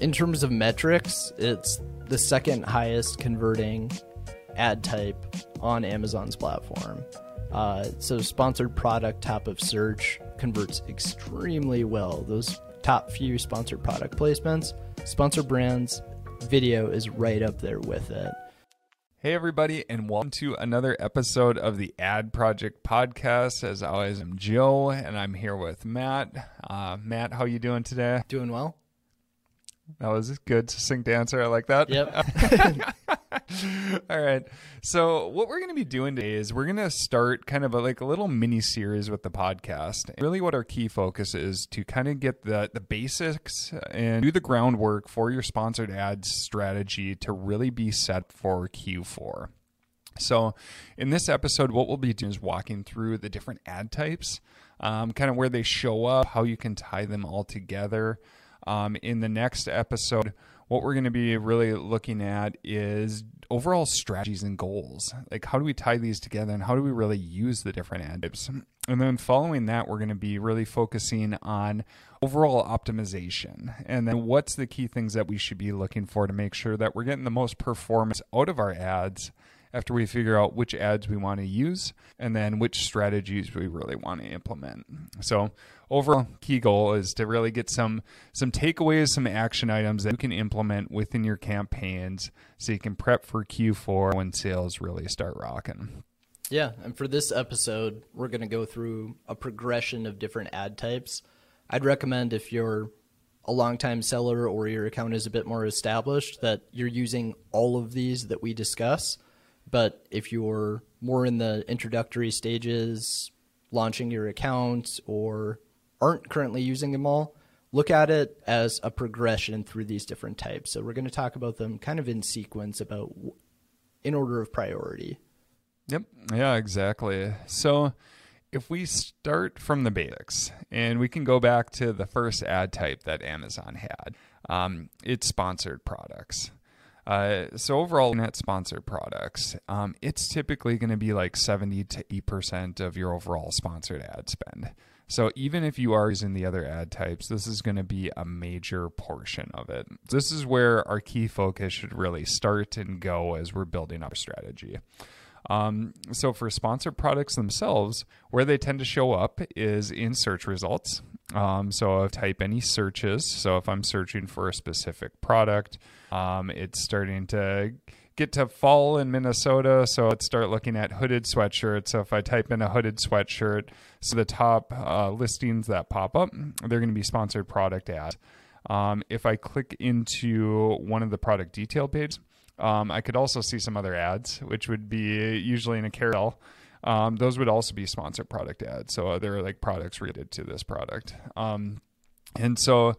in terms of metrics, it's the second highest converting ad type on Amazon's platform. Uh, so, sponsored product top of search converts extremely well. Those top few sponsored product placements, sponsored brands, video is right up there with it. Hey, everybody, and welcome to another episode of the Ad Project Podcast. As always, I'm Joe, and I'm here with Matt. Uh, Matt, how you doing today? Doing well. That was a good, succinct answer. I like that. Yep. All right. So, what we're going to be doing today is we're going to start kind of a, like a little mini series with the podcast. Really, what our key focus is to kind of get the the basics and do the groundwork for your sponsored ads strategy to really be set for Q4. So, in this episode, what we'll be doing is walking through the different ad types, um, kind of where they show up, how you can tie them all together. Um, in the next episode, what we're going to be really looking at is overall strategies and goals. Like, how do we tie these together and how do we really use the different ad types? And then following that, we're going to be really focusing on overall optimization. And then what's the key things that we should be looking for to make sure that we're getting the most performance out of our ads after we figure out which ads we want to use and then which strategies we really want to implement. So, overall key goal is to really get some some takeaways, some action items that you can implement within your campaigns so you can prep for Q4 when sales really start rocking. Yeah, and for this episode, we're going to go through a progression of different ad types. I'd recommend if you're a long-time seller or your account is a bit more established that you're using all of these that we discuss but if you're more in the introductory stages, launching your account, or aren't currently using them all, look at it as a progression through these different types. So we're going to talk about them kind of in sequence, about in order of priority. Yep. Yeah, exactly. So if we start from the basics and we can go back to the first ad type that Amazon had, um, it's sponsored products. Uh, so overall, net sponsored products, um, it's typically going to be like 70 to 8% of your overall sponsored ad spend. So even if you are using the other ad types, this is going to be a major portion of it. This is where our key focus should really start and go as we're building our strategy. Um, so for sponsored products themselves, where they tend to show up is in search results. Um, so I type any searches. So if I'm searching for a specific product, um, it's starting to get to fall in Minnesota, so let's start looking at hooded sweatshirts. So if I type in a hooded sweatshirt, so the top uh, listings that pop up, they're going to be sponsored product ads. Um, if I click into one of the product detail pages, um, I could also see some other ads, which would be usually in a carousel. Um, those would also be sponsored product ads. So they're like products related to this product. Um, and so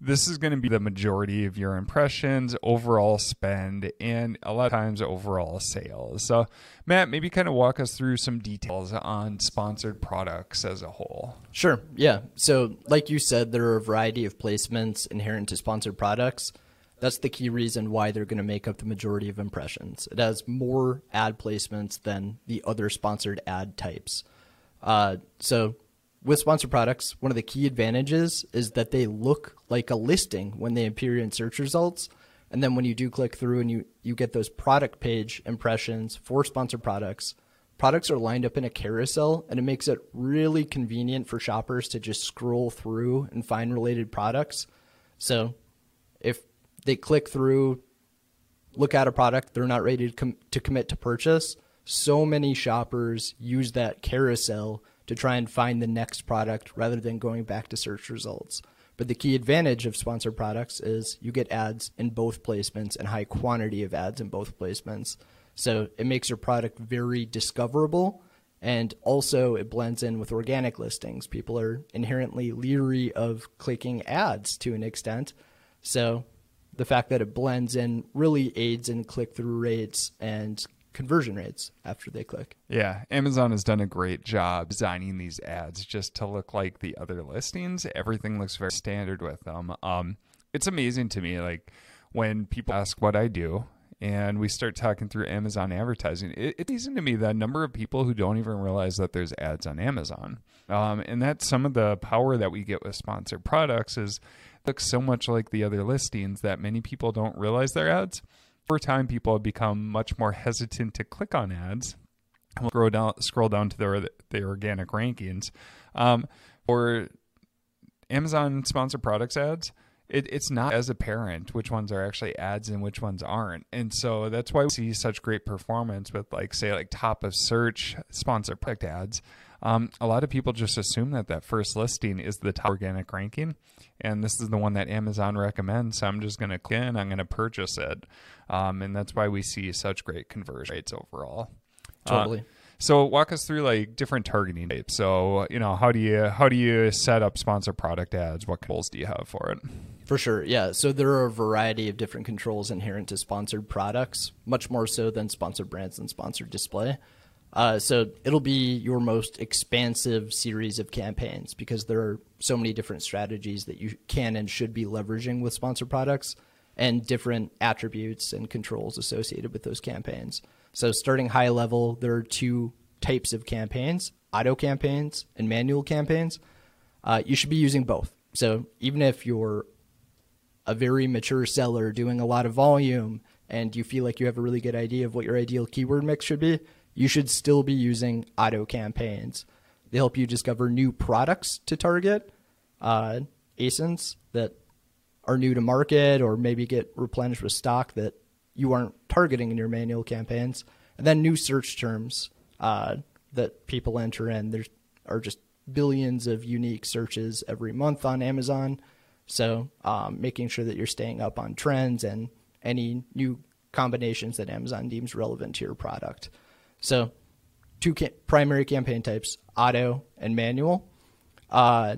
this is going to be the majority of your impressions, overall spend, and a lot of times overall sales. So, Matt, maybe kind of walk us through some details on sponsored products as a whole. Sure. Yeah. So, like you said, there are a variety of placements inherent to sponsored products. That's the key reason why they're going to make up the majority of impressions. It has more ad placements than the other sponsored ad types. Uh, so, with sponsored products, one of the key advantages is that they look like a listing when they appear in search results. And then when you do click through and you, you get those product page impressions for sponsored products, products are lined up in a carousel and it makes it really convenient for shoppers to just scroll through and find related products. So if they click through, look at a product, they're not ready to, com- to commit to purchase, so many shoppers use that carousel to try and find the next product rather than going back to search results. But the key advantage of sponsored products is you get ads in both placements and high quantity of ads in both placements. So it makes your product very discoverable and also it blends in with organic listings. People are inherently leery of clicking ads to an extent. So the fact that it blends in really aids in click through rates and conversion rates after they click. Yeah, Amazon has done a great job designing these ads just to look like the other listings. Everything looks very standard with them. Um, it's amazing to me, like when people ask what I do. And we start talking through Amazon advertising. It, it's amazing to me the number of people who don't even realize that there's ads on Amazon. Um, and that's some of the power that we get with sponsored products is looks so much like the other listings that many people don't realize they're ads. Over time, people have become much more hesitant to click on ads. We'll scroll down, scroll down to the, the organic rankings. Um, for Amazon sponsored products ads, it, it's not as apparent which ones are actually ads and which ones aren't. And so that's why we see such great performance with like say like top of search sponsored product ads. Um, a lot of people just assume that that first listing is the top organic ranking, and this is the one that Amazon recommends. So I'm just going to click in, I'm going to purchase it, um, and that's why we see such great conversion rates overall. Totally. Uh, so walk us through like different targeting types. So you know how do you how do you set up sponsor product ads? What goals do you have for it? For sure, yeah. So there are a variety of different controls inherent to sponsored products, much more so than sponsored brands and sponsored display. Uh, so it'll be your most expansive series of campaigns because there are so many different strategies that you can and should be leveraging with sponsored products and different attributes and controls associated with those campaigns. So, starting high level, there are two types of campaigns auto campaigns and manual campaigns. Uh, you should be using both. So, even if you're a very mature seller doing a lot of volume and you feel like you have a really good idea of what your ideal keyword mix should be, you should still be using auto campaigns. They help you discover new products to target, uh, ASINs that are new to market or maybe get replenished with stock that you aren't targeting in your manual campaigns, and then new search terms uh, that people enter in. There are just billions of unique searches every month on Amazon. So um, making sure that you're staying up on trends and any new combinations that Amazon deems relevant to your product. So two ca- primary campaign types, auto and manual. Uh,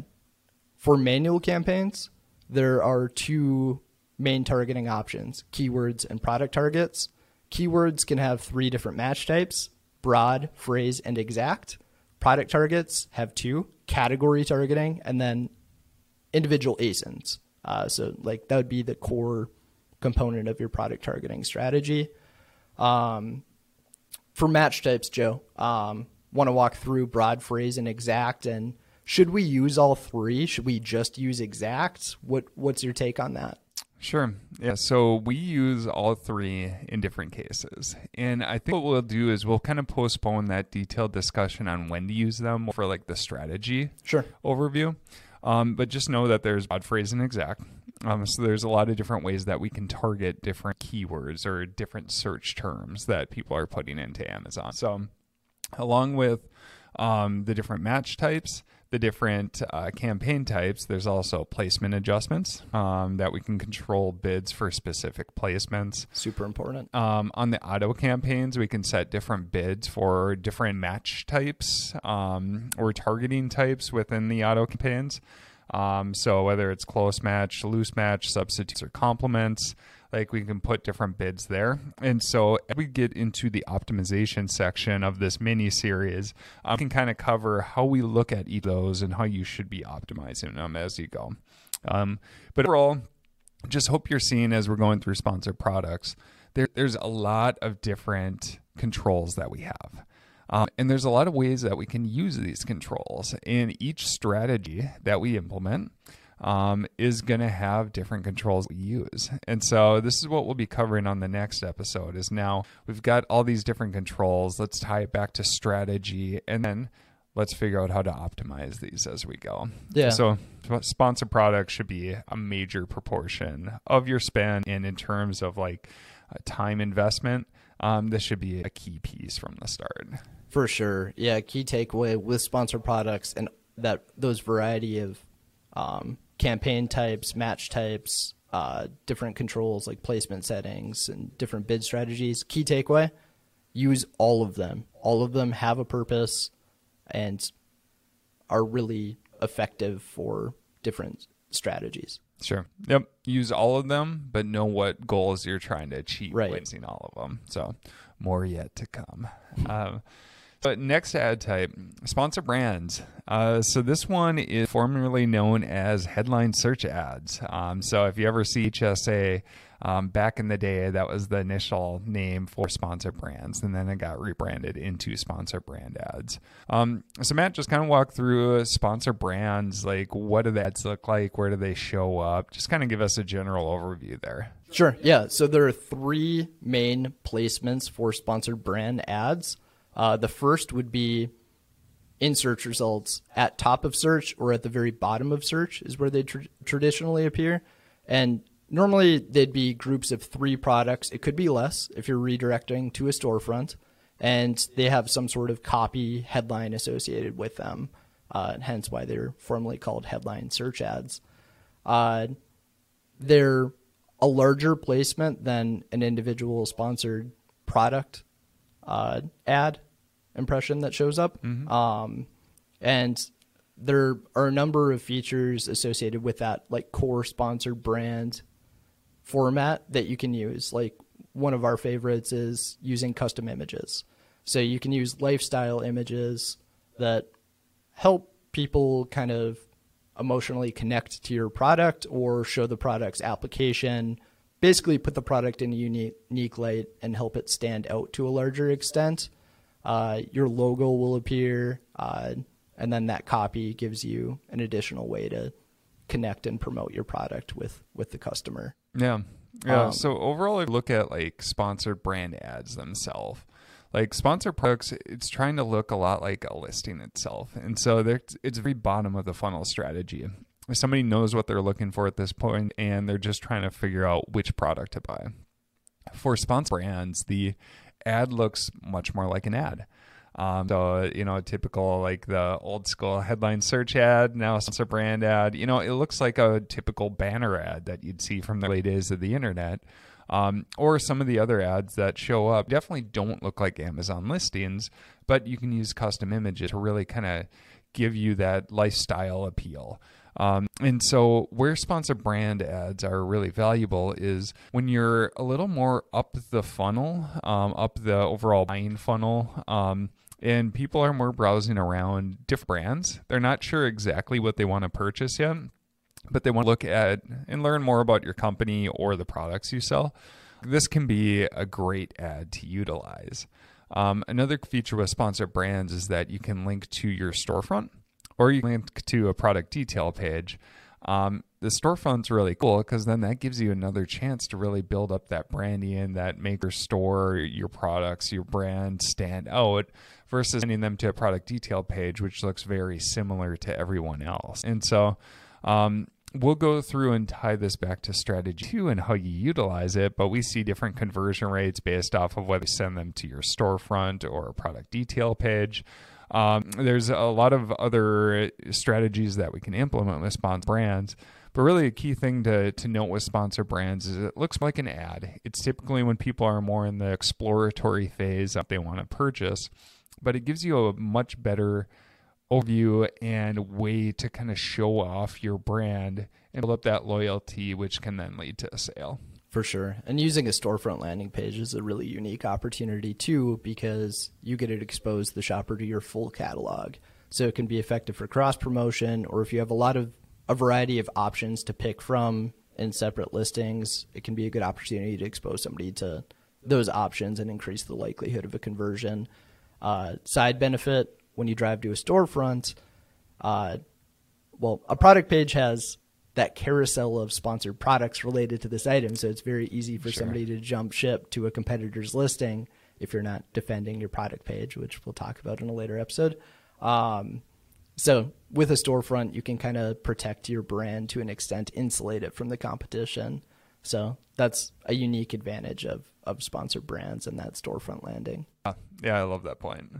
for manual campaigns, there are two main targeting options keywords and product targets. Keywords can have three different match types broad, phrase, and exact. Product targets have two category targeting and then individual ASINs. Uh, so, like, that would be the core component of your product targeting strategy. Um, for match types, Joe, um, want to walk through broad, phrase, and exact and should we use all three? Should we just use exact? What What's your take on that? Sure. Yeah. So we use all three in different cases. And I think what we'll do is we'll kind of postpone that detailed discussion on when to use them for like the strategy sure. overview. Um, but just know that there's broad phrase and exact. Um, so there's a lot of different ways that we can target different keywords or different search terms that people are putting into Amazon. So along with um, the different match types, the different uh, campaign types, there's also placement adjustments um, that we can control bids for specific placements. Super important. Um, on the auto campaigns, we can set different bids for different match types um, or targeting types within the auto campaigns. Um, so whether it's close match, loose match, substitutes, or complements, like we can put different bids there. And so we get into the optimization section of this mini series, I can kind of cover how we look at each those and how you should be optimizing them as you go. Um, but overall, just hope you're seeing as we're going through sponsored products, there, there's a lot of different controls that we have. Um, and there's a lot of ways that we can use these controls. And each strategy that we implement um, is going to have different controls we use. And so this is what we'll be covering on the next episode is now we've got all these different controls. Let's tie it back to strategy and then let's figure out how to optimize these as we go. Yeah. So sponsor products should be a major proportion of your spend and in terms of like time investment, um, this should be a key piece from the start. For sure. Yeah, key takeaway with sponsor products and that those variety of um, campaign types, match types, uh, different controls like placement settings and different bid strategies. Key takeaway use all of them. All of them have a purpose and are really effective for different strategies. Sure. Yep. Use all of them, but know what goals you're trying to achieve right. using all of them. So more yet to come. um, But next ad type, sponsor brands. Uh, so this one is formerly known as headline search ads. Um, so if you ever see HSA um, back in the day, that was the initial name for sponsor brands, and then it got rebranded into sponsor brand ads. Um, so Matt, just kind of walk through sponsor brands. Like, what do the ads look like? Where do they show up? Just kind of give us a general overview there. Sure. Yeah. So there are three main placements for sponsored brand ads. Uh, the first would be in search results at top of search or at the very bottom of search is where they tr- traditionally appear. And normally they'd be groups of three products. It could be less if you're redirecting to a storefront, and they have some sort of copy headline associated with them. Uh, hence why they're formally called headline search ads. Uh, they're a larger placement than an individual sponsored product uh, ad impression that shows up. Mm-hmm. Um, and there are a number of features associated with that, like core sponsored brand format that you can use. Like one of our favorites is using custom images. So you can use lifestyle images that help people kind of emotionally connect to your product or show the product's application. Basically, put the product in a unique, unique light and help it stand out to a larger extent. Uh, your logo will appear, uh, and then that copy gives you an additional way to connect and promote your product with with the customer. Yeah. Yeah. Um, so overall, I look at like sponsored brand ads themselves. Like sponsored products, it's trying to look a lot like a listing itself, and so it's very bottom of the funnel strategy. Somebody knows what they're looking for at this point, and they're just trying to figure out which product to buy. For sponsor brands, the ad looks much more like an ad. Um, so you know, typical like the old school headline search ad, now a brand ad. You know, it looks like a typical banner ad that you'd see from the early days of the internet. Um, or some of the other ads that show up definitely don't look like Amazon listings, but you can use custom images to really kind of give you that lifestyle appeal. Um, and so, where sponsored brand ads are really valuable is when you're a little more up the funnel, um, up the overall buying funnel. Um, and people are more browsing around different brands. They're not sure exactly what they want to purchase yet, but they want to look at and learn more about your company or the products you sell. This can be a great ad to utilize. Um, another feature with sponsored brands is that you can link to your storefront or you link to a product detail page. Um, the storefront's really cool because then that gives you another chance to really build up that branding that make your store, your products, your brand stand out versus sending them to a product detail page, which looks very similar to everyone else. And so, um, we'll go through and tie this back to strategy two and how you utilize it, but we see different conversion rates based off of whether you send them to your storefront or a product detail page. Um, there's a lot of other strategies that we can implement with sponsor brands. But really, a key thing to, to note with sponsor brands is it looks like an ad. It's typically when people are more in the exploratory phase that they want to purchase, but it gives you a much better overview and way to kind of show off your brand and build up that loyalty, which can then lead to a sale. For sure. And using a storefront landing page is a really unique opportunity too because you get to expose the shopper to your full catalog. So it can be effective for cross promotion or if you have a lot of a variety of options to pick from in separate listings, it can be a good opportunity to expose somebody to those options and increase the likelihood of a conversion. Uh, side benefit when you drive to a storefront, uh, well, a product page has that carousel of sponsored products related to this item. So it's very easy for sure. somebody to jump ship to a competitor's listing if you're not defending your product page, which we'll talk about in a later episode. Um, so with a storefront, you can kind of protect your brand to an extent, insulate it from the competition. So that's a unique advantage of of sponsored brands and that storefront landing. Yeah, I love that point.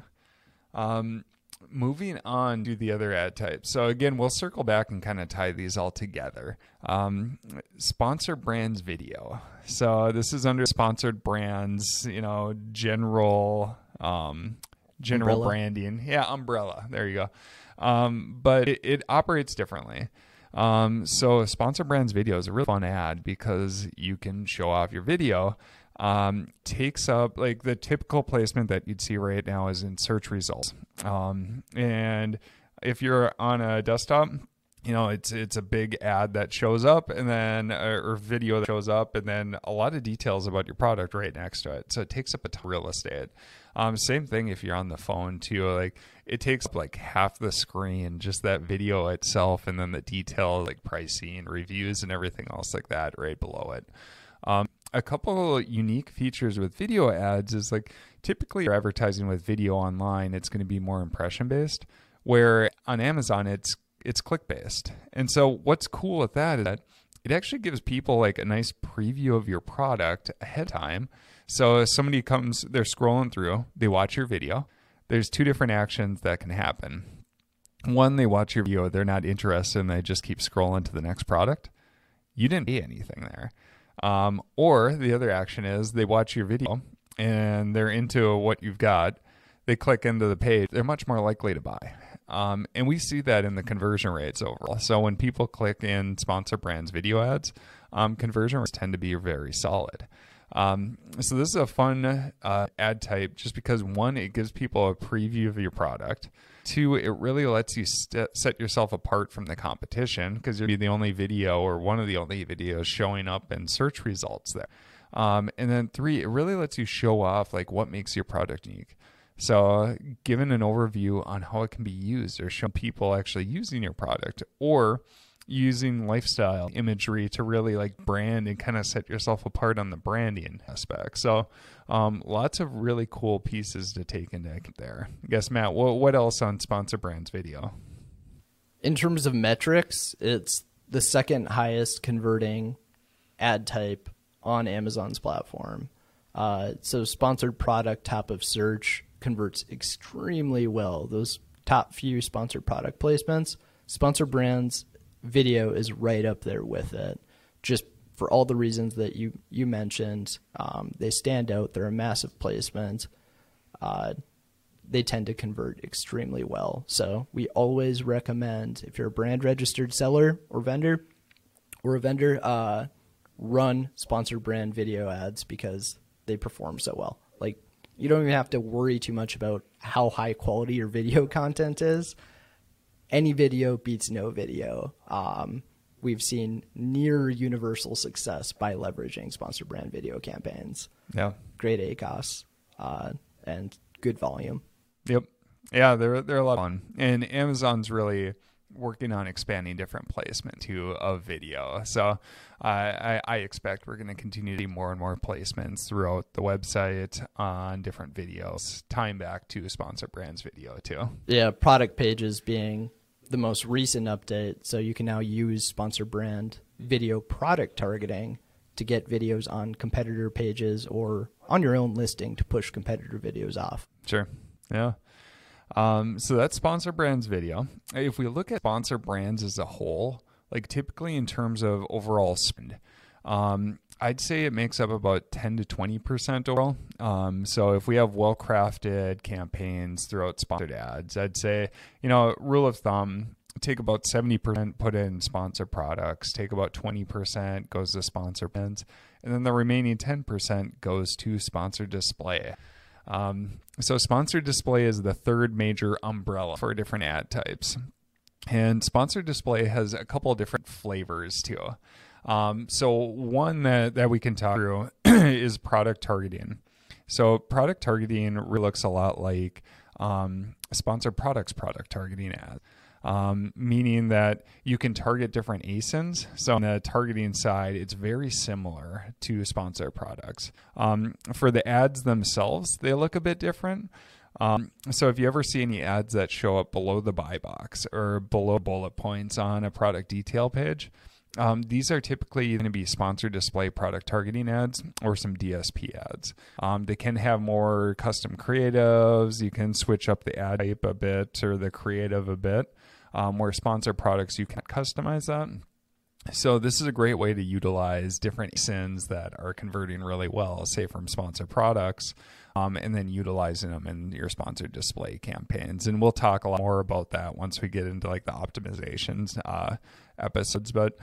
Um, moving on to the other ad types. So again, we'll circle back and kind of tie these all together. Um, sponsor brands video. So this is under sponsored brands, you know, general um, general umbrella. branding. Yeah, umbrella. There you go. Um, but it, it operates differently. Um, so sponsor brands video is a really fun ad because you can show off your video um, takes up like the typical placement that you'd see right now is in search results. Um, and if you're on a desktop, you know it's it's a big ad that shows up and then or video that shows up and then a lot of details about your product right next to it. So it takes up a ton of real estate. Um, same thing if you're on the phone too like it takes up like half the screen just that video itself and then the detail like pricing reviews and everything else like that right below it. Um, a couple unique features with video ads is like typically you're advertising with video online it's going to be more impression based where on amazon it's it's click based. And so what's cool with that is that it actually gives people like a nice preview of your product ahead of time. So if somebody comes, they're scrolling through, they watch your video. There's two different actions that can happen. One, they watch your video, they're not interested, and they just keep scrolling to the next product. You didn't pay anything there. Um, or the other action is they watch your video and they're into what you've got. They click into the page, they're much more likely to buy. Um, and we see that in the conversion rates overall. So when people click in sponsor brands video ads, um, conversion rates tend to be very solid. Um, so this is a fun uh, ad type just because one, it gives people a preview of your product. Two, it really lets you st- set yourself apart from the competition because you'll be the only video or one of the only videos showing up in search results there. Um, and then three, it really lets you show off like what makes your product unique. So, given an overview on how it can be used or show people actually using your product or using lifestyle imagery to really like brand and kind of set yourself apart on the branding aspect. So, um, lots of really cool pieces to take into there. I guess, Matt, what, what else on Sponsor Brands video? In terms of metrics, it's the second highest converting ad type on Amazon's platform. Uh, so, sponsored product, top of search, converts extremely well. Those top few sponsored product placements, sponsor brands video is right up there with it. Just for all the reasons that you you mentioned, um, they stand out. They're a massive placement. Uh, they tend to convert extremely well. So we always recommend if you're a brand registered seller or vendor or a vendor, uh, run sponsored brand video ads because they perform so well. Like you don't even have to worry too much about how high quality your video content is. Any video beats no video. Um, we've seen near universal success by leveraging sponsor brand video campaigns. Yeah. Great ACOS uh, and good volume. Yep. Yeah, they're they're a lot of fun. And Amazon's really working on expanding different placement too of video. So uh, I, I expect we're going to continue to see more and more placements throughout the website on different videos, tying back to sponsor brands video too. Yeah, product pages being the most recent update. So you can now use sponsor brand video product targeting to get videos on competitor pages or on your own listing to push competitor videos off. Sure. Yeah. Um, so that's sponsor brands video. If we look at sponsor brands as a whole, like typically in terms of overall spend, um, I'd say it makes up about 10 to 20% overall. Um, so if we have well crafted campaigns throughout sponsored ads, I'd say, you know, rule of thumb, take about 70% put in sponsor products, take about 20% goes to sponsor pins, and then the remaining 10% goes to sponsor display. Um, so, sponsored display is the third major umbrella for different ad types. And sponsored display has a couple of different flavors too. Um, so, one that, that we can talk through is product targeting. So, product targeting really looks a lot like um, sponsored products product targeting ads um, meaning that you can target different ASINs. So on the targeting side, it's very similar to sponsor products. Um, for the ads themselves, they look a bit different. Um, so if you ever see any ads that show up below the buy box or below bullet points on a product detail page, um, these are typically going to be sponsored display product targeting ads or some DSP ads. Um, they can have more custom creatives. You can switch up the ad type a bit or the creative a bit. Um, where sponsor products, you can customize that. So this is a great way to utilize different ASINs that are converting really well, say from sponsor products, um, and then utilizing them in your sponsored display campaigns. And we'll talk a lot more about that once we get into like the optimizations uh, episodes. But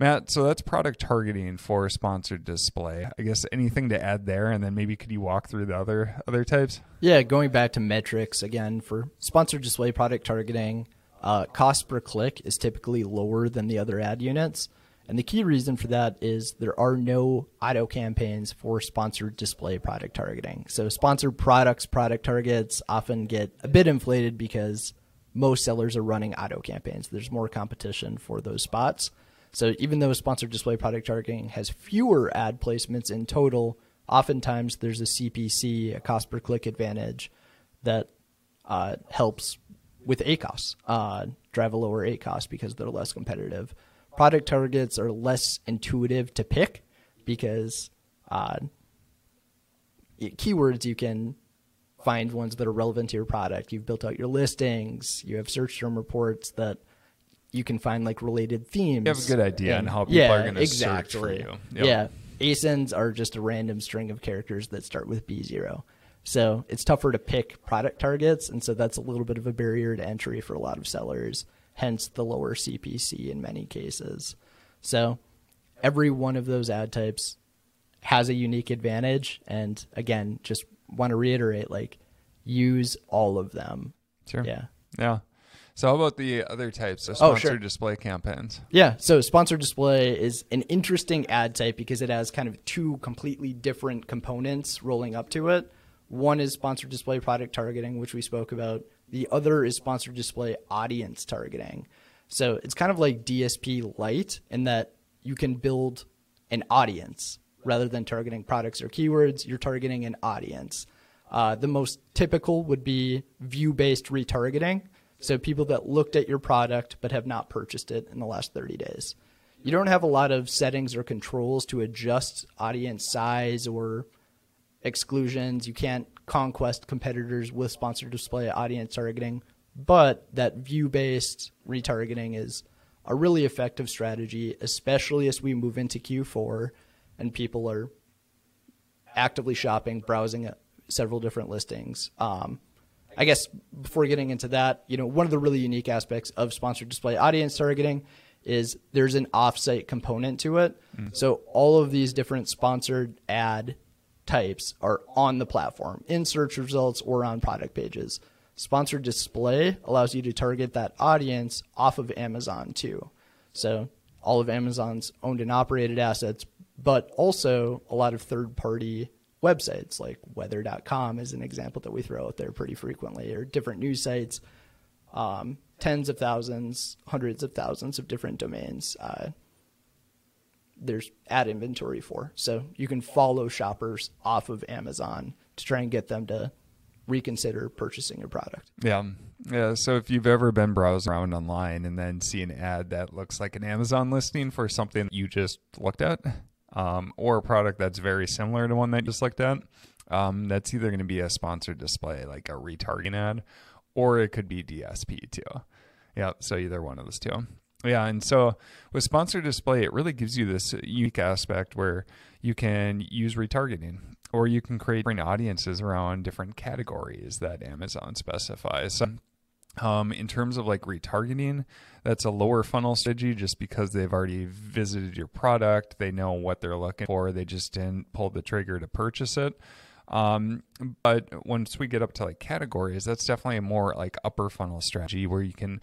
Matt, so that's product targeting for sponsored display. I guess anything to add there, and then maybe could you walk through the other other types? Yeah, going back to metrics again for sponsored display product targeting, uh, cost per click is typically lower than the other ad units. And the key reason for that is there are no auto campaigns for sponsored display product targeting. So sponsored products, product targets often get a bit inflated because most sellers are running auto campaigns. There's more competition for those spots. So even though sponsored display product targeting has fewer ad placements in total, oftentimes there's a CPC, a cost per click advantage that uh, helps with ACOS, uh, drive a lower ACOS because they're less competitive. Product targets are less intuitive to pick because uh, keywords you can find ones that are relevant to your product. You've built out your listings, you have search term reports that you can find like related themes. You have a good idea And- on how people yeah, are going to exactly. search for you. Yep. Yeah. ASINs are just a random string of characters that start with B0. So it's tougher to pick product targets. And so that's a little bit of a barrier to entry for a lot of sellers, hence the lower CPC in many cases. So every one of those ad types has a unique advantage. And again, just want to reiterate like, use all of them. Sure. Yeah. Yeah. So how about the other types of Oh, sponsored sure. display campaigns? Yeah, so sponsored display is an interesting ad type because it has kind of two completely different components rolling up to it. One is sponsored display product targeting, which we spoke about. The other is sponsored display audience targeting. So it's kind of like DSP light in that you can build an audience rather than targeting products or keywords. You're targeting an audience. Uh, the most typical would be view based retargeting. So people that looked at your product but have not purchased it in the last 30 days. You don't have a lot of settings or controls to adjust audience size or exclusions. You can't conquest competitors with sponsored display audience targeting, but that view based retargeting is a really effective strategy, especially as we move into Q4 and people are actively shopping, browsing several different listings. Um, I guess before getting into that, you know, one of the really unique aspects of sponsored display audience targeting is there's an offsite component to it. Mm-hmm. So all of these different sponsored ad types are on the platform in search results or on product pages. Sponsored display allows you to target that audience off of Amazon too. So all of Amazon's owned and operated assets, but also a lot of third party websites like weather.com is an example that we throw out there pretty frequently, or different news sites, um, tens of thousands, hundreds of thousands of different domains. Uh, there's ad inventory for. So you can follow shoppers off of Amazon to try and get them to reconsider purchasing your product. Yeah. Yeah. So if you've ever been browsing around online and then see an ad that looks like an Amazon listing for something you just looked at, um, or a product that's very similar to one that just looked at, um, that's either going to be a sponsored display, like a retargeting ad, or it could be DSP too. Yeah. So either one of those two. Yeah, and so with sponsored display, it really gives you this unique aspect where you can use retargeting or you can create different audiences around different categories that Amazon specifies. So, um, in terms of like retargeting, that's a lower funnel strategy just because they've already visited your product, they know what they're looking for, they just didn't pull the trigger to purchase it. Um, but once we get up to like categories, that's definitely a more like upper funnel strategy where you can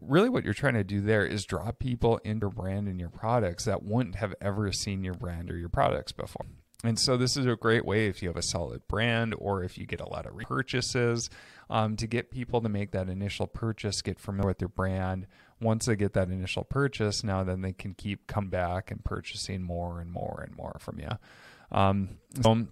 really what you're trying to do there is draw people into your brand and your products that wouldn't have ever seen your brand or your products before. And so this is a great way if you have a solid brand or if you get a lot of repurchases um, to get people to make that initial purchase, get familiar with your brand. Once they get that initial purchase, now then they can keep come back and purchasing more and more and more from you. Um, so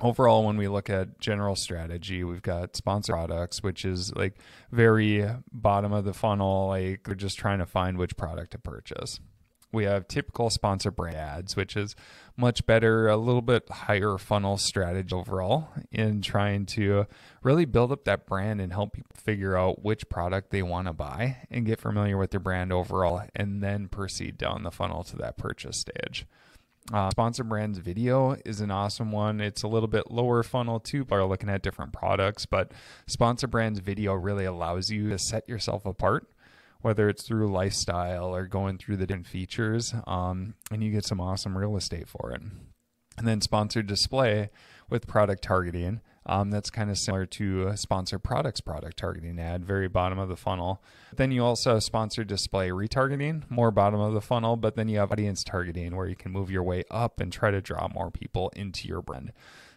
overall when we look at general strategy we've got sponsor products which is like very bottom of the funnel like they're just trying to find which product to purchase we have typical sponsor brand ads which is much better a little bit higher funnel strategy overall in trying to really build up that brand and help people figure out which product they want to buy and get familiar with their brand overall and then proceed down the funnel to that purchase stage uh, sponsor brands video is an awesome one. It's a little bit lower funnel too, but are looking at different products. But sponsor brands video really allows you to set yourself apart whether it's through lifestyle or going through the different features, um, and you get some awesome real estate for it. And then sponsored display with product targeting. Um, that's kind of similar to a sponsored products product targeting ad, very bottom of the funnel. Then you also have sponsored display retargeting, more bottom of the funnel, but then you have audience targeting where you can move your way up and try to draw more people into your brand.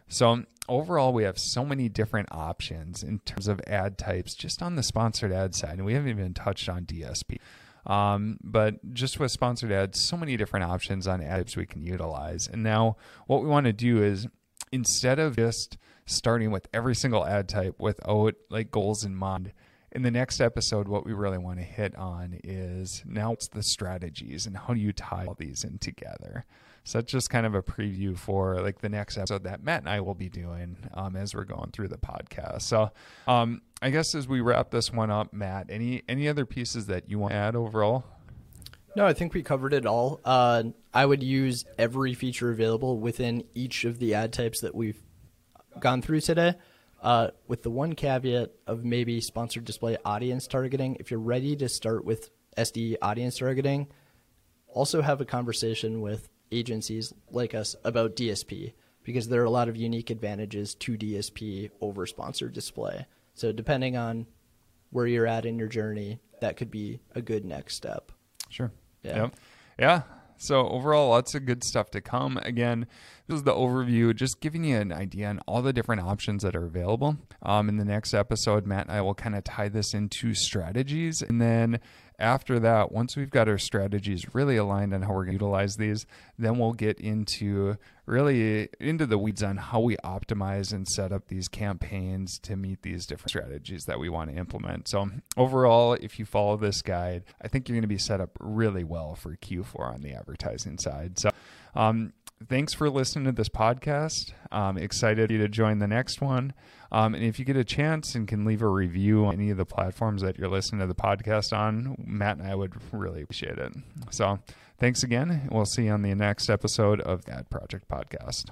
So overall, we have so many different options in terms of ad types just on the sponsored ad side, and we haven't even touched on DSP. Um, but just with sponsored ads, so many different options on ads we can utilize. And now, what we want to do is instead of just starting with every single ad type without like goals in mind, in the next episode, what we really want to hit on is now it's the strategies and how do you tie all these in together. So that's just kind of a preview for like the next episode that Matt and I will be doing um, as we're going through the podcast. So um, I guess as we wrap this one up, Matt, any any other pieces that you want to add overall? No, I think we covered it all. Uh, I would use every feature available within each of the ad types that we've gone through today. Uh, with the one caveat of maybe sponsored display audience targeting. If you're ready to start with SD audience targeting, also have a conversation with agencies like us about DSP because there are a lot of unique advantages to DSP over sponsored display. So depending on where you're at in your journey, that could be a good next step. Sure. Yeah. Yep. Yeah. So overall, lots of good stuff to come. Again, this is the overview, just giving you an idea on all the different options that are available. Um, in the next episode, Matt and I will kind of tie this into strategies, and then after that, once we've got our strategies really aligned on how we're going to utilize these, then we'll get into really into the weeds on how we optimize and set up these campaigns to meet these different strategies that we want to implement. So, overall, if you follow this guide, I think you're going to be set up really well for Q4 on the advertising side. So, um, thanks for listening to this podcast. I'm excited you to join the next one. Um, and if you get a chance and can leave a review on any of the platforms that you're listening to the podcast on, Matt and I would really appreciate it. So thanks again. We'll see you on the next episode of the Ad Project Podcast.